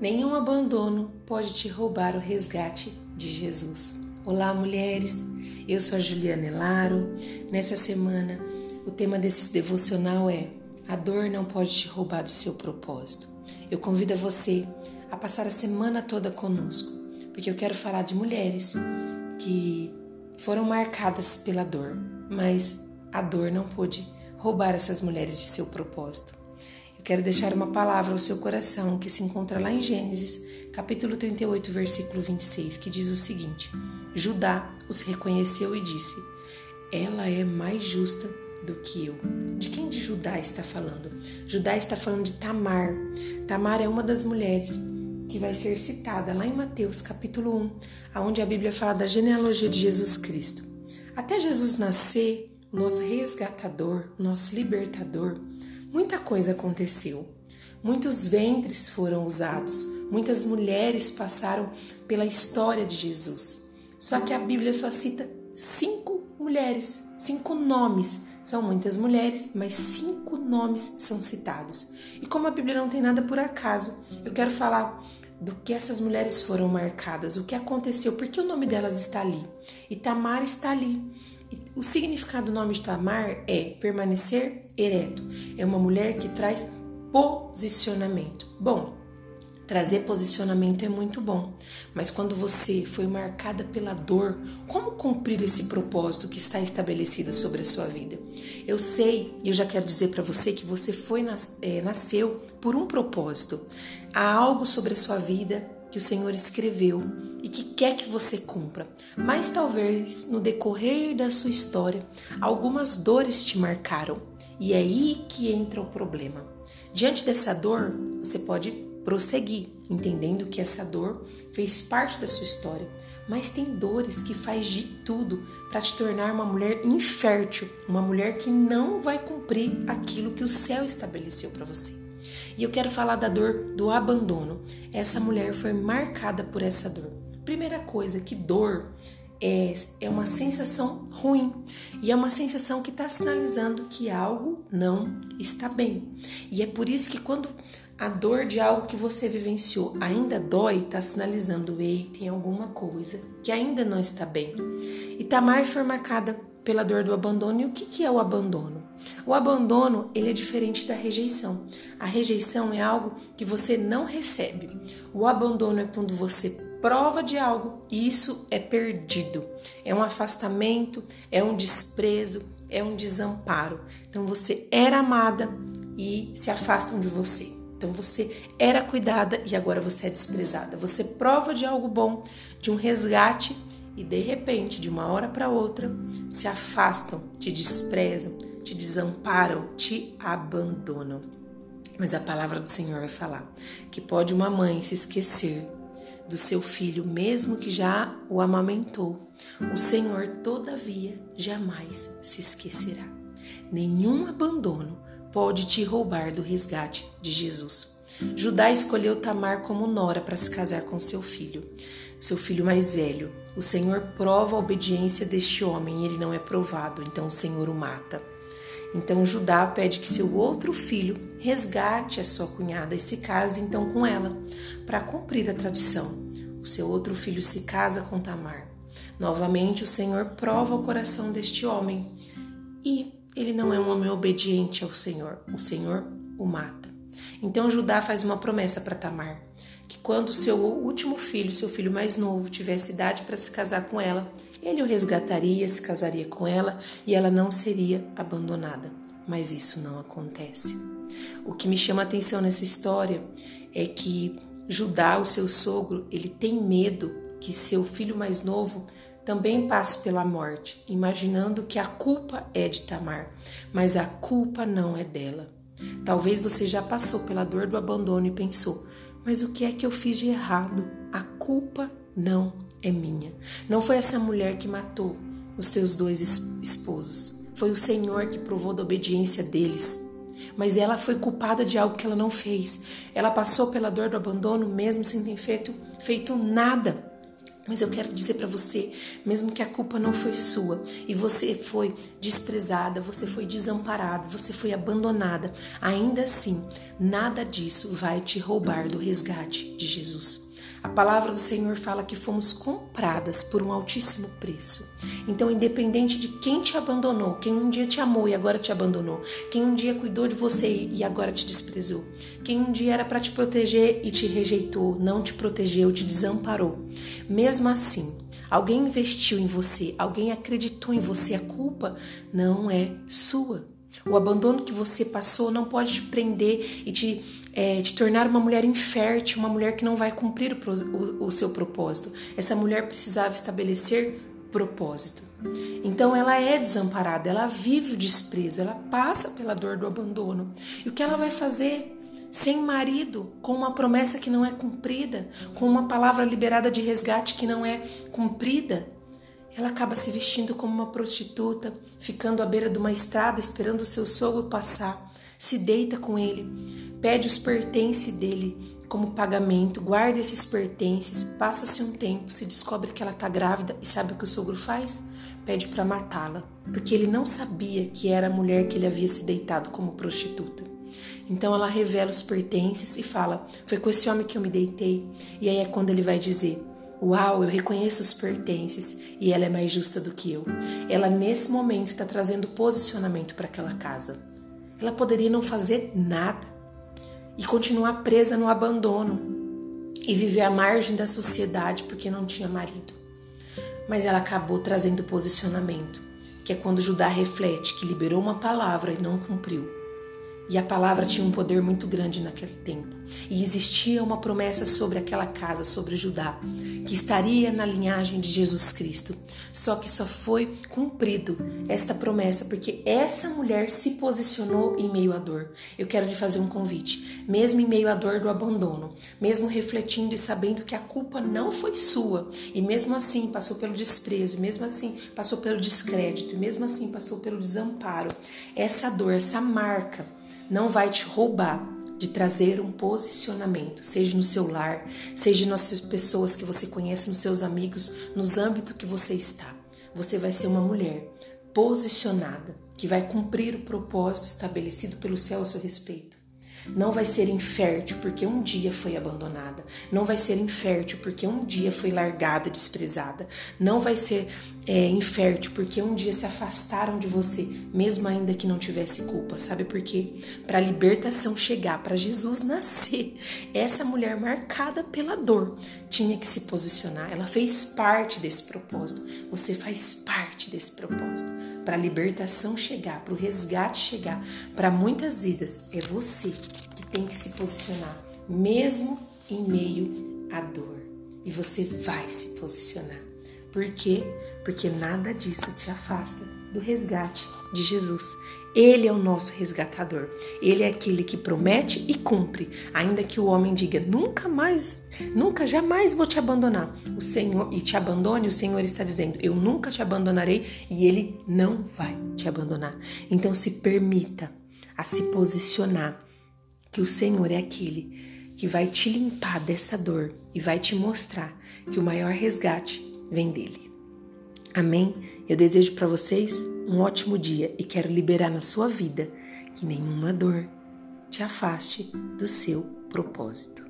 Nenhum abandono pode te roubar o resgate de Jesus. Olá, mulheres. Eu sou a Juliana Elaro. Nessa semana, o tema desse devocional é: A dor não pode te roubar do seu propósito. Eu convido a você a passar a semana toda conosco, porque eu quero falar de mulheres que foram marcadas pela dor, mas a dor não pôde roubar essas mulheres de seu propósito. Eu quero deixar uma palavra ao seu coração que se encontra lá em Gênesis, capítulo 38, versículo 26, que diz o seguinte: Judá os reconheceu e disse: Ela é mais justa do que eu. De quem de Judá está falando? Judá está falando de Tamar. Tamar é uma das mulheres que vai ser citada lá em Mateus capítulo 1, aonde a Bíblia fala da genealogia de Jesus Cristo. Até Jesus nascer, nosso resgatador, nosso libertador, muita coisa aconteceu. Muitos ventres foram usados, muitas mulheres passaram pela história de Jesus. Só que a Bíblia só cita cinco mulheres, cinco nomes. São muitas mulheres, mas cinco nomes são citados. E como a Bíblia não tem nada por acaso, eu quero falar do que essas mulheres foram marcadas, o que aconteceu, porque o nome delas está ali. E Tamar está ali. O significado do nome de Tamar é permanecer ereto. É uma mulher que traz posicionamento. Bom, trazer posicionamento é muito bom, mas quando você foi marcada pela dor, como cumprir esse propósito que está estabelecido sobre a sua vida? Eu sei, e eu já quero dizer para você que você foi é, nasceu por um propósito. Há algo sobre a sua vida que o Senhor escreveu e que quer que você cumpra. Mas talvez no decorrer da sua história, algumas dores te marcaram e é aí que entra o problema. Diante dessa dor, você pode prosseguir, entendendo que essa dor fez parte da sua história, mas tem dores que faz de tudo para te tornar uma mulher infértil, uma mulher que não vai cumprir aquilo que o céu estabeleceu para você. E eu quero falar da dor do abandono. Essa mulher foi marcada por essa dor. Primeira coisa, que dor é, é uma sensação ruim e é uma sensação que está sinalizando que algo não está bem. E é por isso que quando a dor de algo que você vivenciou ainda dói, está sinalizando, ei, tem alguma coisa que ainda não está bem. E Tamar foi marcada pela dor do abandono. E o que, que é o abandono? O abandono ele é diferente da rejeição. A rejeição é algo que você não recebe. O abandono é quando você prova de algo e isso é perdido. É um afastamento, é um desprezo, é um desamparo. Então você era amada e se afastam de você. Então você era cuidada e agora você é desprezada. Você prova de algo bom, de um resgate e de repente, de uma hora para outra, se afastam, te desprezam, te desamparam, te abandonam. Mas a palavra do Senhor vai falar que pode uma mãe se esquecer do seu filho, mesmo que já o amamentou. O Senhor, todavia, jamais se esquecerá. Nenhum abandono pode te roubar do resgate de Jesus. Judá escolheu Tamar como nora para se casar com seu filho, seu filho mais velho. O Senhor prova a obediência deste homem e ele não é provado, então o Senhor o mata. Então Judá pede que seu outro filho resgate a sua cunhada e se case então com ela, para cumprir a tradição. O seu outro filho se casa com Tamar. Novamente o Senhor prova o coração deste homem e ele não é um homem obediente ao Senhor. O Senhor o mata. Então Judá faz uma promessa para Tamar, que quando seu último filho, seu filho mais novo, tivesse idade para se casar com ela, ele o resgataria, se casaria com ela e ela não seria abandonada. Mas isso não acontece. O que me chama a atenção nessa história é que Judá, o seu sogro, ele tem medo que seu filho mais novo também passe pela morte, imaginando que a culpa é de Tamar, mas a culpa não é dela. Talvez você já passou pela dor do abandono e pensou: mas o que é que eu fiz de errado? A culpa não é minha. Não foi essa mulher que matou os seus dois esposos. Foi o Senhor que provou da obediência deles. Mas ela foi culpada de algo que ela não fez. Ela passou pela dor do abandono mesmo sem ter feito, feito nada. Mas eu quero dizer para você, mesmo que a culpa não foi sua e você foi desprezada, você foi desamparada, você foi abandonada, ainda assim, nada disso vai te roubar do resgate de Jesus. A palavra do Senhor fala que fomos compradas por um altíssimo preço. Então, independente de quem te abandonou, quem um dia te amou e agora te abandonou, quem um dia cuidou de você e agora te desprezou, quem um dia era para te proteger e te rejeitou, não te protegeu, te desamparou, mesmo assim, alguém investiu em você, alguém acreditou em você, a culpa não é sua. O abandono que você passou não pode te prender e te, é, te tornar uma mulher infértil, uma mulher que não vai cumprir o, o, o seu propósito. Essa mulher precisava estabelecer propósito. Então ela é desamparada, ela vive o desprezo, ela passa pela dor do abandono. E o que ela vai fazer? Sem marido, com uma promessa que não é cumprida, com uma palavra liberada de resgate que não é cumprida, ela acaba se vestindo como uma prostituta, ficando à beira de uma estrada esperando o seu sogro passar, se deita com ele, pede os pertences dele como pagamento, guarda esses pertences, passa-se um tempo, se descobre que ela está grávida e sabe o que o sogro faz? Pede para matá-la, porque ele não sabia que era a mulher que ele havia se deitado como prostituta. Então ela revela os pertences e fala: Foi com esse homem que eu me deitei. E aí é quando ele vai dizer: Uau, eu reconheço os pertences e ela é mais justa do que eu. Ela, nesse momento, está trazendo posicionamento para aquela casa. Ela poderia não fazer nada e continuar presa no abandono e viver à margem da sociedade porque não tinha marido. Mas ela acabou trazendo posicionamento, que é quando Judá reflete que liberou uma palavra e não cumpriu e a palavra tinha um poder muito grande naquele tempo. E existia uma promessa sobre aquela casa, sobre Judá, que estaria na linhagem de Jesus Cristo. Só que só foi cumprido esta promessa porque essa mulher se posicionou em meio à dor. Eu quero lhe fazer um convite. Mesmo em meio à dor do abandono, mesmo refletindo e sabendo que a culpa não foi sua, e mesmo assim passou pelo desprezo, mesmo assim passou pelo descrédito, e mesmo assim passou pelo desamparo, essa dor, essa marca não vai te roubar de trazer um posicionamento, seja no seu lar, seja nas pessoas que você conhece, nos seus amigos, nos âmbitos que você está. Você vai ser uma mulher posicionada que vai cumprir o propósito estabelecido pelo céu a seu respeito. Não vai ser infértil porque um dia foi abandonada. Não vai ser infértil porque um dia foi largada, desprezada. Não vai ser é, infértil porque um dia se afastaram de você, mesmo ainda que não tivesse culpa. Sabe por quê? Para a libertação chegar, para Jesus nascer, essa mulher marcada pela dor tinha que se posicionar. Ela fez parte desse propósito. Você faz parte desse propósito para a libertação chegar, para o resgate chegar, para muitas vidas, é você que tem que se posicionar, mesmo em meio à dor. E você vai se posicionar. Por quê? Porque nada disso te afasta do resgate de Jesus. Ele é o nosso resgatador. Ele é aquele que promete e cumpre, ainda que o homem diga nunca mais, nunca jamais vou te abandonar. O Senhor e te abandone, o Senhor está dizendo: eu nunca te abandonarei e ele não vai te abandonar. Então se permita a se posicionar que o Senhor é aquele que vai te limpar dessa dor e vai te mostrar que o maior resgate vem dele. Amém? Eu desejo para vocês um ótimo dia e quero liberar na sua vida que nenhuma dor te afaste do seu propósito.